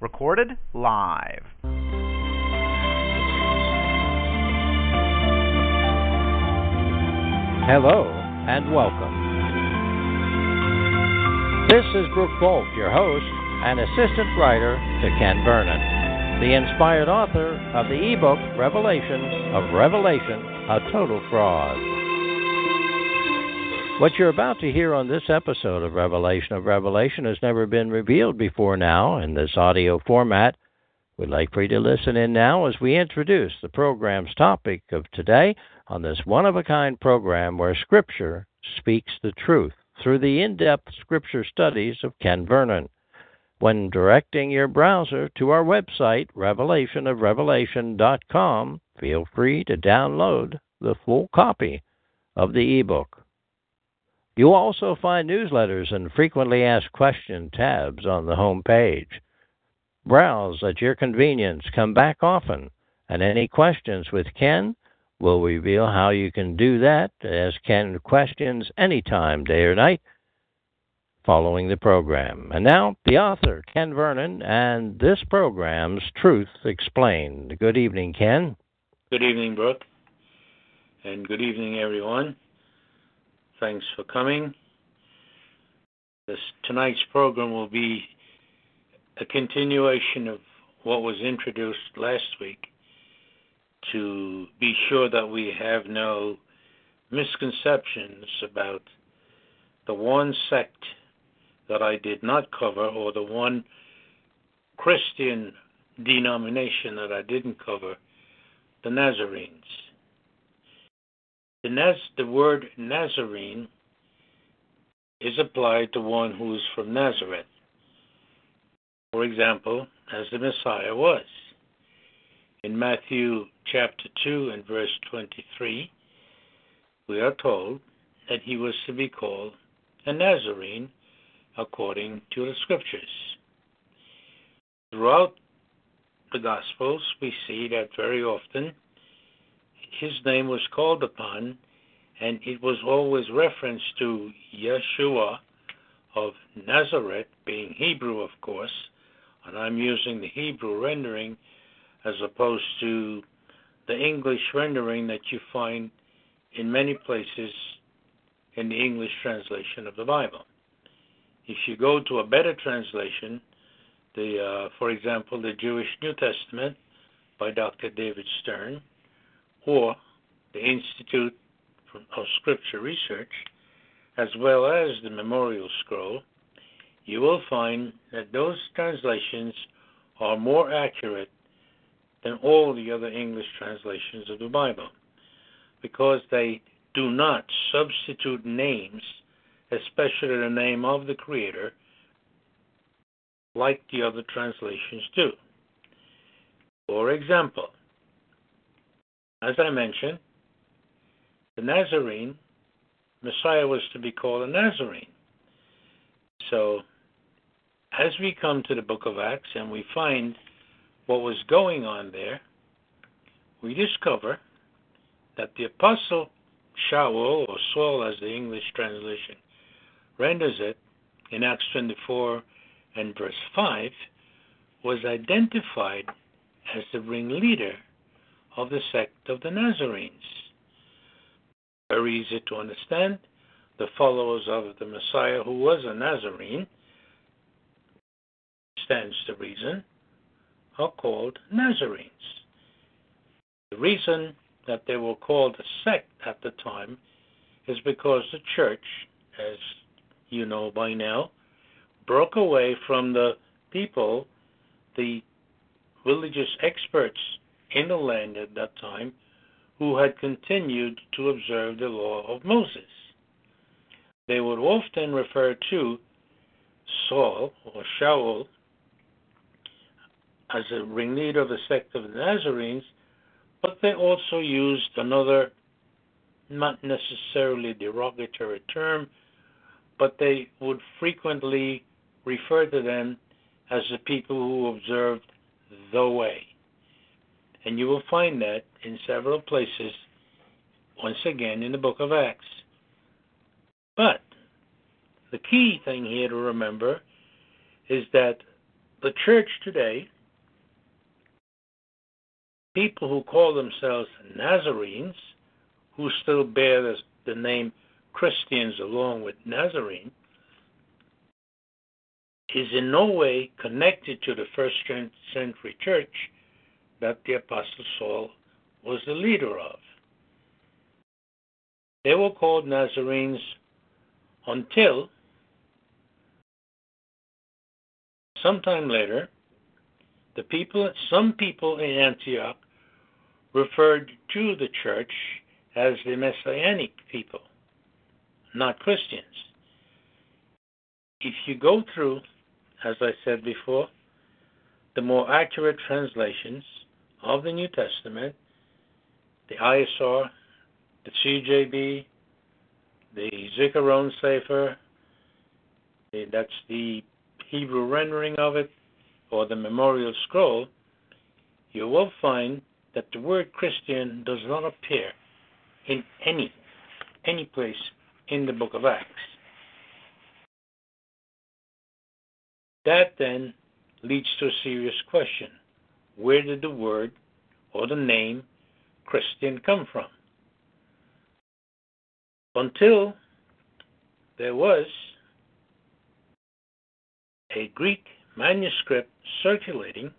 Recorded live. Hello and welcome. This is Brooke Volk, your host and assistant writer to Ken Vernon, the inspired author of the ebook Revelation of Revelation, A Total Fraud. What you're about to hear on this episode of Revelation of Revelation has never been revealed before now in this audio format. We'd like for you to listen in now as we introduce the program's topic of today on this one of a kind program where Scripture speaks the truth through the in depth Scripture studies of Ken Vernon. When directing your browser to our website, revelationofrevelation.com, feel free to download the full copy of the ebook. You'll also find newsletters and frequently asked question tabs on the home page. Browse at your convenience, come back often, and any questions with Ken will reveal how you can do that as Ken questions anytime, day or night, following the program. And now, the author, Ken Vernon, and this program's Truth Explained. Good evening, Ken. Good evening, Brooke. And good evening, everyone. Thanks for coming. This tonight's program will be a continuation of what was introduced last week to be sure that we have no misconceptions about the one sect that I did not cover or the one Christian denomination that I didn't cover, the Nazarenes. The, Naz- the word Nazarene is applied to one who is from Nazareth. For example, as the Messiah was. In Matthew chapter 2 and verse 23, we are told that he was to be called a Nazarene according to the scriptures. Throughout the Gospels, we see that very often his name was called upon, and it was always referenced to Yeshua of Nazareth, being Hebrew, of course, and I'm using the Hebrew rendering as opposed to the English rendering that you find in many places in the English translation of the Bible. If you go to a better translation, the, uh, for example, the Jewish New Testament by Dr. David Stern, or the Institute of Scripture Research, as well as the Memorial Scroll, you will find that those translations are more accurate than all the other English translations of the Bible because they do not substitute names, especially the name of the Creator, like the other translations do. For example, as I mentioned, the Nazarene, Messiah was to be called a Nazarene. So, as we come to the book of Acts and we find what was going on there, we discover that the apostle Shaul, or Saul as the English translation renders it, in Acts 24 and verse 5, was identified as the ringleader of the sect of the Nazarenes. Very easy to understand. The followers of the Messiah, who was a Nazarene, stands to reason, are called Nazarenes. The reason that they were called a sect at the time is because the church, as you know by now, broke away from the people, the religious experts in the land at that time, who had continued to observe the law of Moses. they would often refer to Saul or Shaul as a ringleader of the sect of the Nazarenes, but they also used another, not necessarily derogatory term, but they would frequently refer to them as the people who observed the way. And you will find that in several places, once again in the book of Acts. But the key thing here to remember is that the church today, people who call themselves Nazarenes, who still bear the, the name Christians along with Nazarene, is in no way connected to the first century church that the Apostle Saul was the leader of. They were called Nazarenes until sometime later, the people, some people in Antioch referred to the church as the Messianic people, not Christians. If you go through as I said before, the more accurate translations of the New Testament, the ISR, the CJB, the Zikaron Sefer, that's the Hebrew rendering of it, or the Memorial Scroll, you will find that the word Christian does not appear in any any place in the book of Acts. That then leads to a serious question. Where did the word or the name Christian come from? Until there was a Greek manuscript circulating,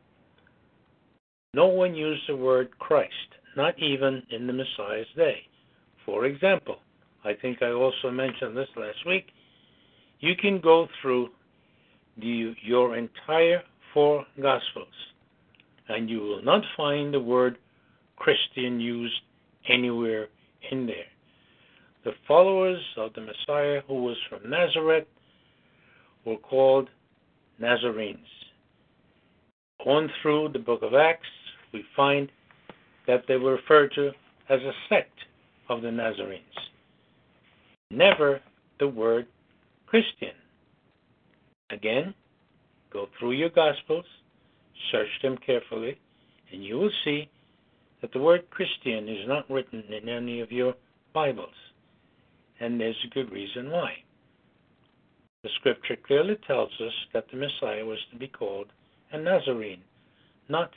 no one used the word Christ, not even in the Messiah's day. For example, I think I also mentioned this last week, you can go through the, your entire four Gospels, and you will not find the word Christian used anywhere in there. The followers of the Messiah who was from Nazareth were called Nazarenes. On through the book of Acts, we find that they were referred to as a sect of the Nazarenes. Never the word Christian. Again, go through your Gospels, search them carefully, and you will see that the word Christian is not written in any of your Bibles. And there's a good reason why. The scripture clearly tells us that the Messiah was to be called a Nazarene, not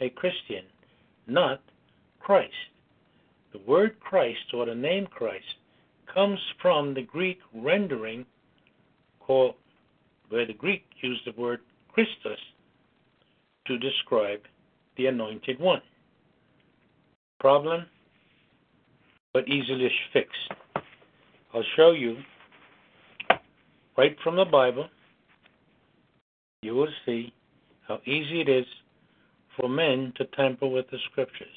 a Christian, not Christ. The word Christ or the name Christ comes from the Greek rendering called where the Greek used the word Christus to describe the anointed one. Problem, but easily fixed. I'll show you right from the Bible. You will see how easy it is for men to tamper with the scriptures.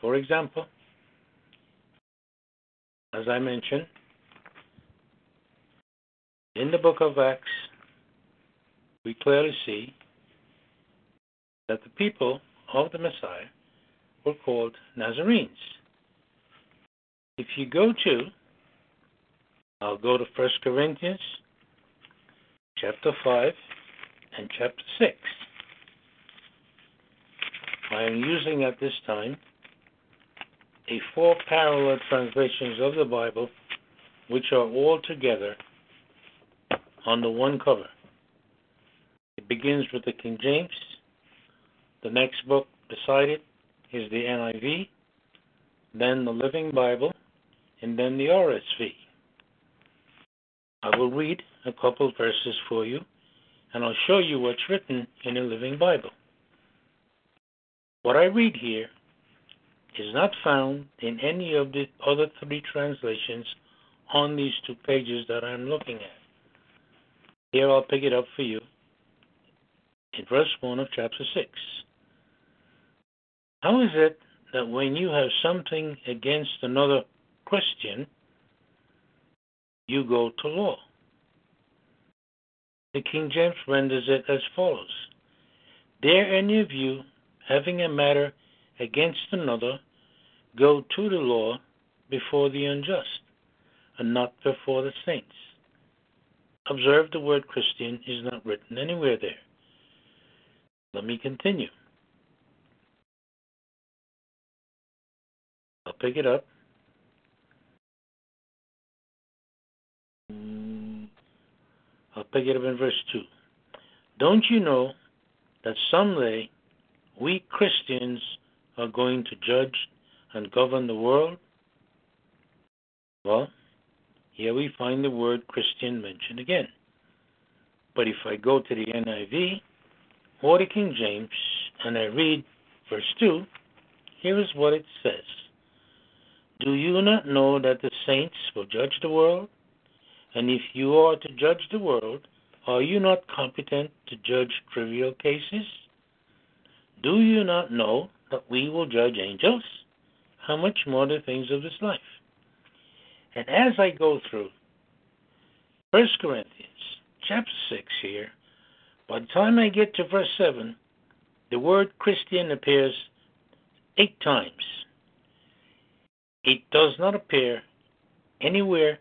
For example, as I mentioned, in the book of Acts, we clearly see that the people of the Messiah were called Nazarenes. If you go to, I'll go to 1 Corinthians chapter 5 and chapter 6. I am using at this time a four parallel translations of the Bible which are all together on the one cover. It begins with the King James. The next book beside it is the NIV, then the Living Bible, and then the RSV. I will read a couple verses for you, and I'll show you what's written in the Living Bible. What I read here is not found in any of the other three translations on these two pages that I'm looking at. Here I'll pick it up for you in verse 1 of chapter 6. How is it that when you have something against another Christian, you go to law. The King James renders it as follows Dare any of you, having a matter against another, go to the law before the unjust, and not before the saints. Observe the word Christian is not written anywhere there. Let me continue. I'll pick it up. Mm, I'll pick it up in verse 2. Don't you know that someday we Christians are going to judge and govern the world? Well, here we find the word Christian mentioned again. But if I go to the NIV or the King James and I read verse 2, here is what it says Do you not know that the saints will judge the world? And if you are to judge the world, are you not competent to judge trivial cases? Do you not know that we will judge angels? How much more the things of this life? And as I go through 1 Corinthians chapter 6 here, by the time I get to verse 7, the word Christian appears eight times. It does not appear anywhere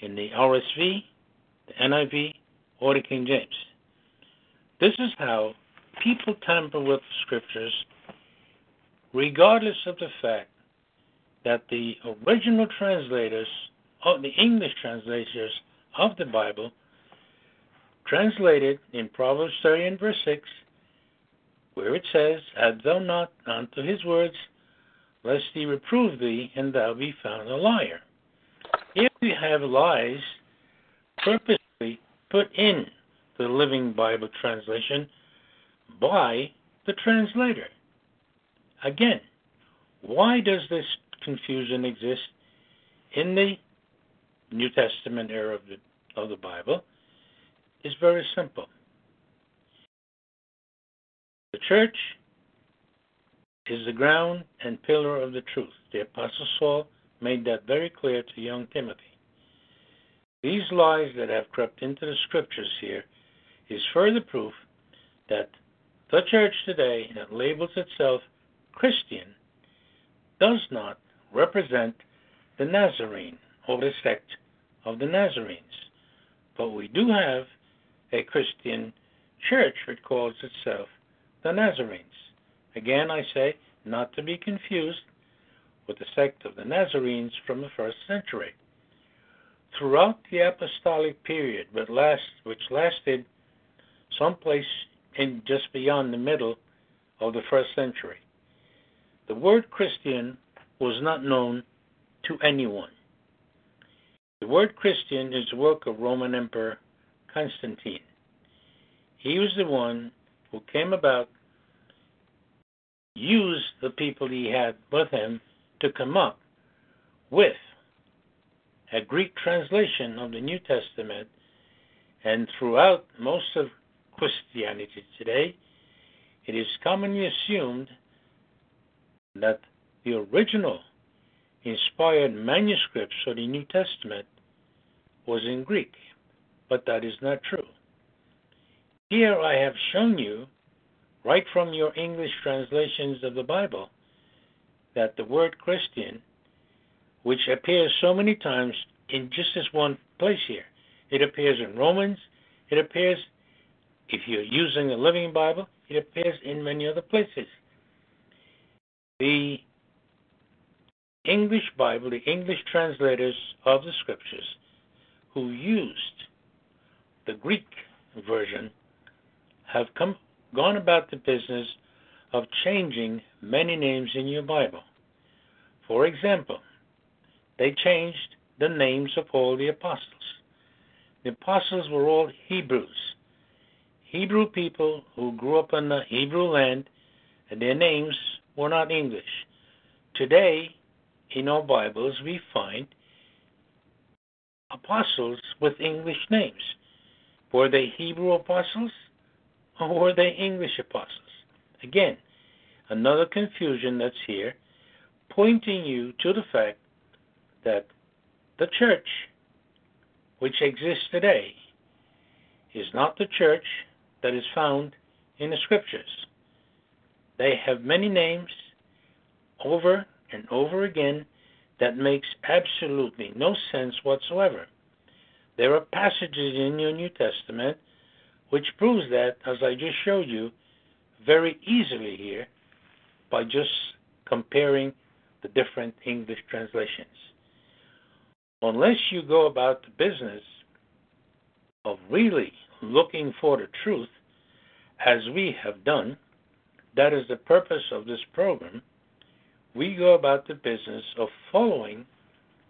in the RSV, the NIV, or the King James. This is how people tamper with scriptures, regardless of the fact that the original translators, or the English translators of the Bible, translated in Proverbs 30 and verse 6, where it says, Add thou not unto his words, lest he reprove thee, and thou be found a liar. If we have lies purposely put in the Living Bible translation by the translator. Again, why does this confusion exist in the New Testament era of the, of the Bible? Is very simple. The church is the ground and pillar of the truth. The Apostle Saul made that very clear to young Timothy. These lies that have crept into the scriptures here is further proof that the church today that labels itself Christian does not represent the Nazarene or the sect of the Nazarenes. But we do have a Christian church which calls itself the Nazarenes. Again, I say, not to be confused with the sect of the Nazarenes from the first century. Throughout the apostolic period, but last, which lasted someplace in just beyond the middle of the first century, the word Christian was not known to anyone. The word Christian is the work of Roman Emperor Constantine. He was the one who came about, used the people he had with him to come up with a Greek translation of the New Testament, and throughout most of Christianity today, it is commonly assumed that the original inspired manuscripts of the New Testament was in Greek, but that is not true. Here I have shown you, right from your English translations of the Bible, that the word Christian, which appears so many times in just this one place here, it appears in Romans, it appears, if you're using the Living Bible, it appears in many other places. The English Bible, the English translators of the scriptures, who used the Greek version, have come gone about the business of changing many names in your Bible. For example, they changed the names of all the apostles. The apostles were all Hebrews, Hebrew people who grew up in the Hebrew land, and their names were not English. Today, in our Bibles, we find apostles with English names. Were they Hebrew apostles or were they English apostles? Again, another confusion that's here, pointing you to the fact that the church which exists today is not the church that is found in the scriptures. They have many names over and over again that makes absolutely no sense whatsoever. There are passages in your New Testament which proves that, as I just showed you, very easily here by just comparing the different English translations. Unless you go about the business of really looking for the truth, as we have done, that is the purpose of this program, we go about the business of following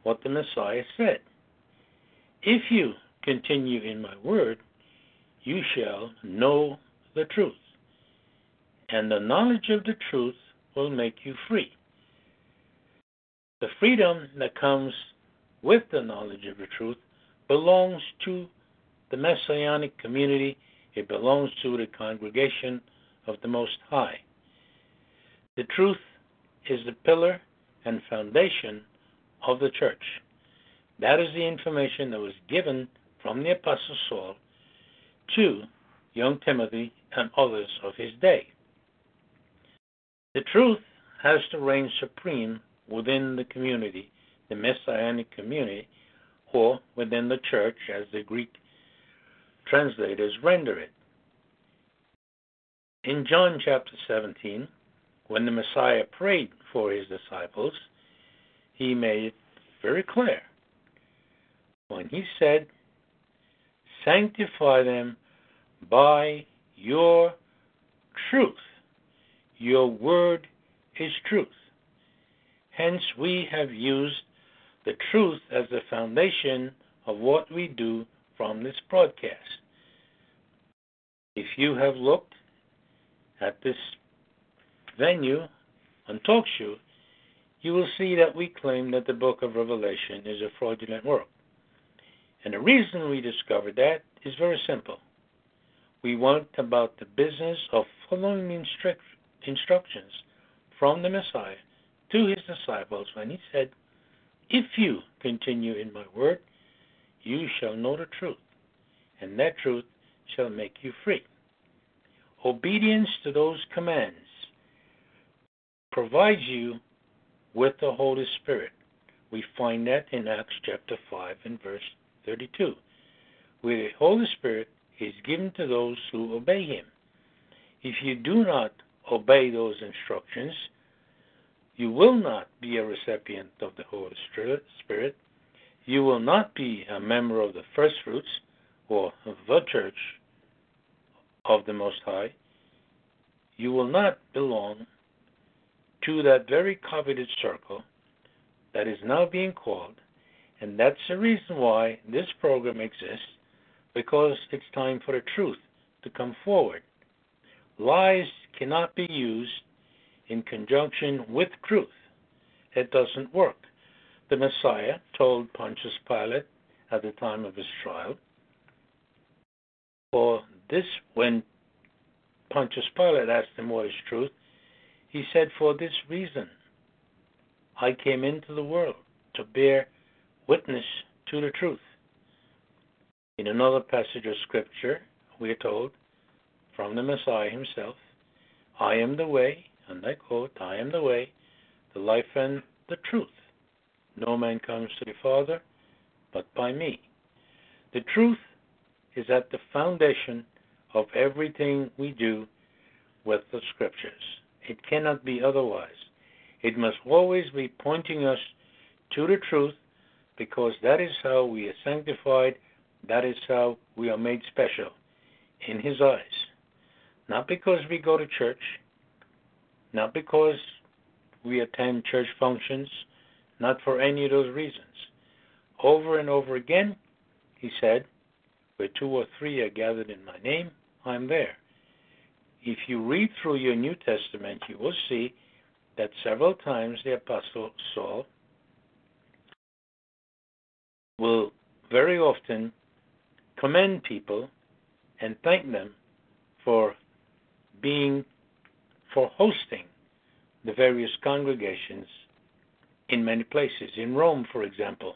what the Messiah said. If you continue in my word, you shall know the truth, and the knowledge of the truth will make you free. The freedom that comes with the knowledge of the truth belongs to the Messianic community, it belongs to the congregation of the Most High. The truth is the pillar and foundation of the church. That is the information that was given from the Apostle Saul to young Timothy and others of his day. The truth has to reign supreme within the community, the Messianic community, or within the church, as the Greek translators render it. In John chapter 17, when the Messiah prayed for his disciples, he made it very clear. When he said, Sanctify them by your truth. Your word is truth. Hence, we have used the truth as the foundation of what we do from this broadcast. If you have looked at this venue on TalkShoe, you will see that we claim that the book of Revelation is a fraudulent work. And the reason we discovered that is very simple. We went about the business of following the instructions from the Messiah to his disciples when he said, If you continue in my word, you shall know the truth, and that truth shall make you free. Obedience to those commands provides you with the Holy Spirit. We find that in Acts chapter 5 and verse 32, where the Holy Spirit is given to those who obey Him. If you do not obey those instructions, you will not be a recipient of the Holy Spirit. You will not be a member of the first fruits or the church of the Most High. You will not belong to that very coveted circle that is now being called, and that's the reason why this program exists, because it's time for the truth to come forward. Lies cannot be used in conjunction with truth. It doesn't work. The Messiah told Pontius Pilate at the time of his trial, for this, when Pontius Pilate asked him what is truth, he said, For this reason I came into the world to bear witness to the truth. In another passage of Scripture, we are told from the Messiah himself, I am the way, and I quote, I am the way, the life, and the truth. No man comes to the Father but by me. The truth is at the foundation of everything we do with the Scriptures. It cannot be otherwise. It must always be pointing us to the truth because that is how we are sanctified, that is how we are made special in His eyes. Not because we go to church, not because we attend church functions, not for any of those reasons. Over and over again, He said, Where two or three are gathered in my name, I'm there if you read through your New Testament, you will see that several times the Apostle Saul will very often commend people and thank them for being, for hosting the various congregations in many places. In Rome, for example,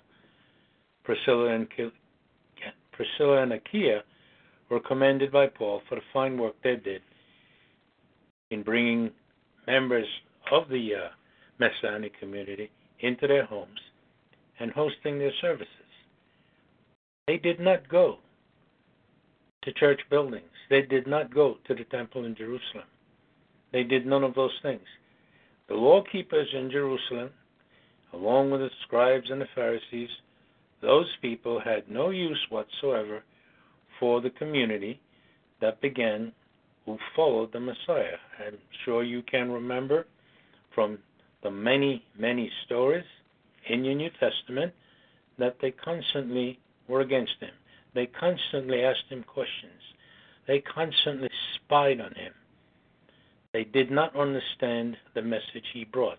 Priscilla and Priscilla and Aquila were commended by Paul for the fine work they did in bringing members of the uh, Messianic community into their homes and hosting their services. They did not go to church buildings. They did not go to the temple in Jerusalem. They did none of those things. The law keepers in Jerusalem, along with the scribes and the Pharisees, those people had no use whatsoever for the community that began who followed the Messiah. I'm sure you can remember from the many, many stories in your New Testament that they constantly were against him. They constantly asked him questions. They constantly spied on him. They did not understand the message he brought.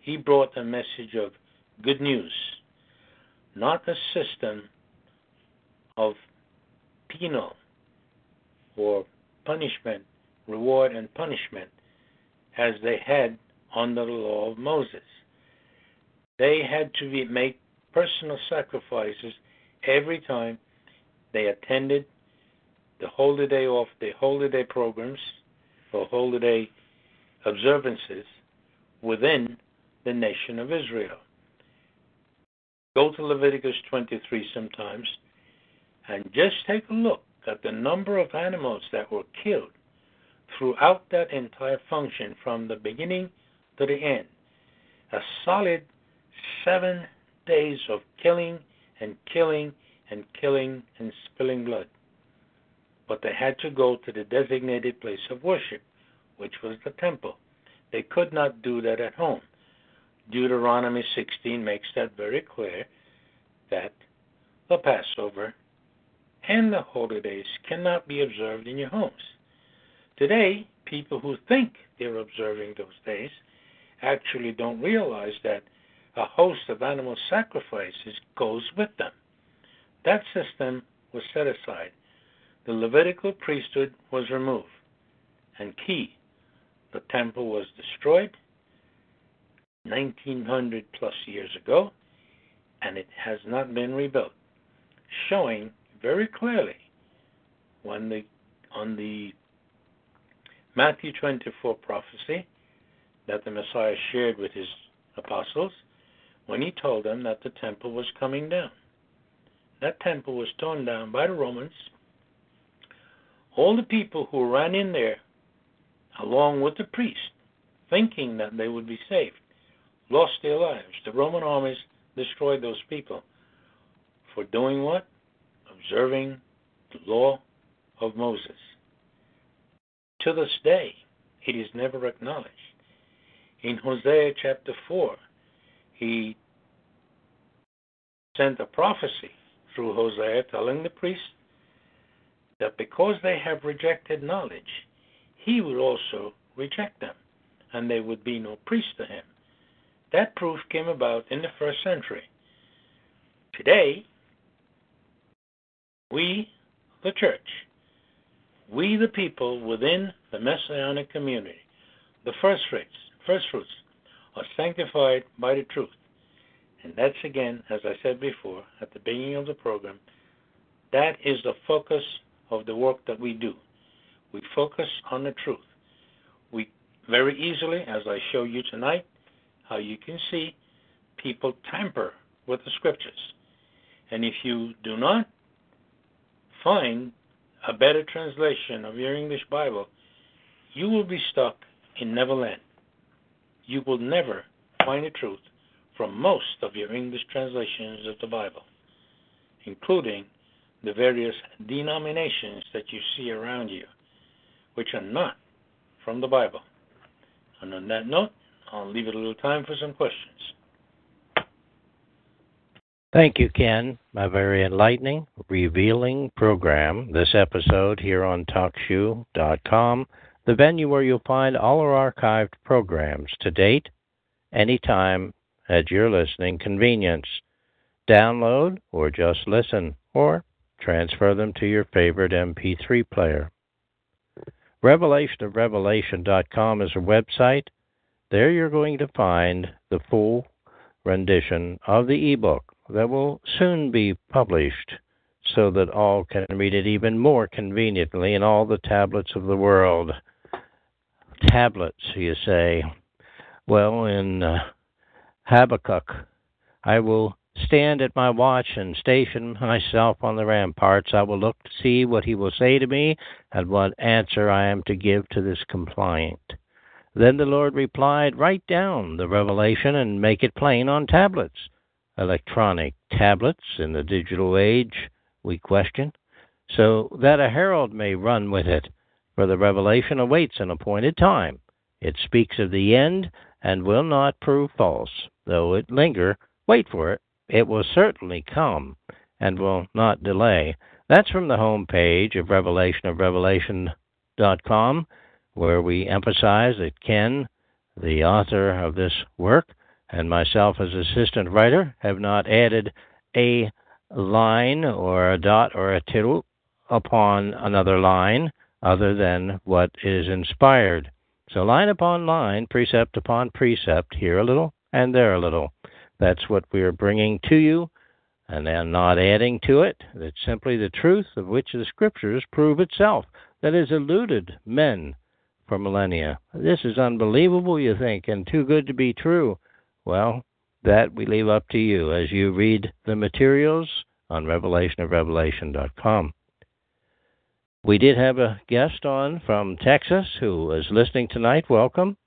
He brought a message of good news, not a system of penal or punishment, reward and punishment, as they had under the law of Moses. They had to be, make personal sacrifices every time they attended the holy day off the holy day programs or holy day observances within the nation of Israel. Go to Leviticus 23 sometimes and just take a look at the number of animals that were killed throughout that entire function from the beginning to the end. A solid seven days of killing and killing and killing and spilling blood. But they had to go to the designated place of worship, which was the temple. They could not do that at home. Deuteronomy 16 makes that very clear that the Passover and the holy days cannot be observed in your homes. Today, people who think they're observing those days actually don't realize that a host of animal sacrifices goes with them. That system was set aside. The Levitical priesthood was removed. And key, the temple was destroyed 1900 plus years ago, and it has not been rebuilt, showing very clearly when the on the Matthew 24 prophecy that the Messiah shared with his apostles when he told them that the temple was coming down. That temple was torn down by the Romans. All the people who ran in there, along with the priests, thinking that they would be saved, lost their lives. The Roman armies destroyed those people. For doing what? Observing the law of Moses. To this day, it is never acknowledged. In Hosea chapter 4, he sent a prophecy through Hosea telling the priests that because they have rejected knowledge, he would also reject them, and there would be no priest to him. That proof came about in the first century. Today, we, the church, we the people within the messianic community, the first fruits, first fruits, are sanctified by the truth. And that's again, as I said before at the beginning of the program, that is the focus of the work that we do. We focus on the truth. We very easily, as I show you tonight, how you can see people tamper with the scriptures. And if you do not find a better translation of your English Bible, you will be stuck in Neverland. You will never find the truth from most of your English translations of the Bible, including the various denominations that you see around you, which are not from the Bible. And on that note, I'll leave it a little time for some questions. Thank you, Ken. A very enlightening, revealing program. This episode here on TalkShoe.com, the venue where you'll find all our archived programs to date, anytime at your listening convenience. Download or just listen, or transfer them to your favorite MP3 player. Revelation of Revelation.com is a website. There you're going to find the full rendition of the ebook that will soon be published so that all can read it even more conveniently in all the tablets of the world. Tablets, you say. Well, in uh, Habakkuk, I will stand at my watch and station myself on the ramparts. I will look to see what he will say to me and what answer I am to give to this complaint. Then the Lord replied, Write down the revelation and make it plain on tablets. Electronic tablets in the digital age, we question, so that a herald may run with it, for the revelation awaits an appointed time. It speaks of the end and will not prove false. Though it linger, wait for it. It will certainly come and will not delay. That's from the home page of Revelation of Revelation.com where we emphasize that Ken, the author of this work, and myself as assistant writer have not added a line or a dot or a tittle upon another line other than what is inspired. So, line upon line, precept upon precept, here a little and there a little. That's what we are bringing to you, and then not adding to it. It's simply the truth of which the Scriptures prove itself, that has eluded men for millennia. This is unbelievable, you think, and too good to be true. Well, that we leave up to you as you read the materials on revelationofrevelation.com. We did have a guest on from Texas who is listening tonight. Welcome.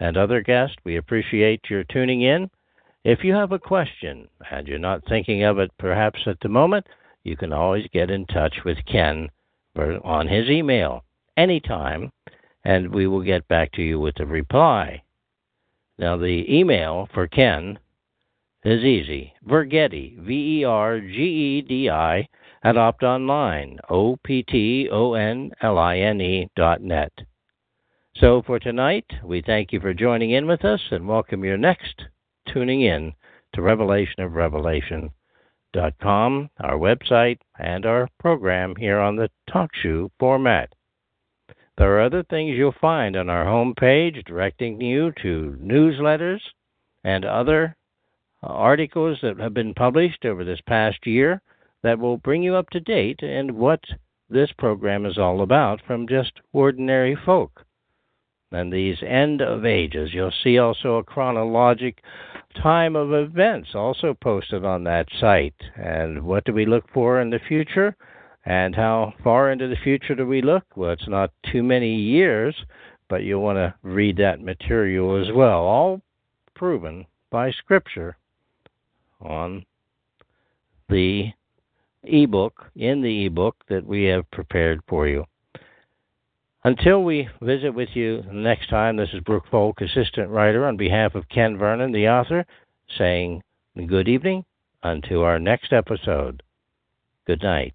And other guests, we appreciate your tuning in. If you have a question and you're not thinking of it perhaps at the moment, you can always get in touch with Ken on his email anytime and we will get back to you with a reply. Now, the email for Ken is easy Vergedi, V E R G E D I, at optonline, O P T O N L I N E dot net. So for tonight, we thank you for joining in with us and welcome your next tuning in to Revelation of Revelation. Dot com, our website, and our program here on the TalkShoe format. There are other things you'll find on our homepage directing you to newsletters and other articles that have been published over this past year that will bring you up to date and what this program is all about from just ordinary folk. And these end of ages, you'll see also a chronologic time of events also posted on that site. And what do we look for in the future? And how far into the future do we look? Well, it's not too many years, but you'll want to read that material as well, all proven by Scripture on the ebook, in the ebook that we have prepared for you. Until we visit with you next time, this is Brooke Folk, assistant writer, on behalf of Ken Vernon, the author, saying good evening until our next episode. Good night.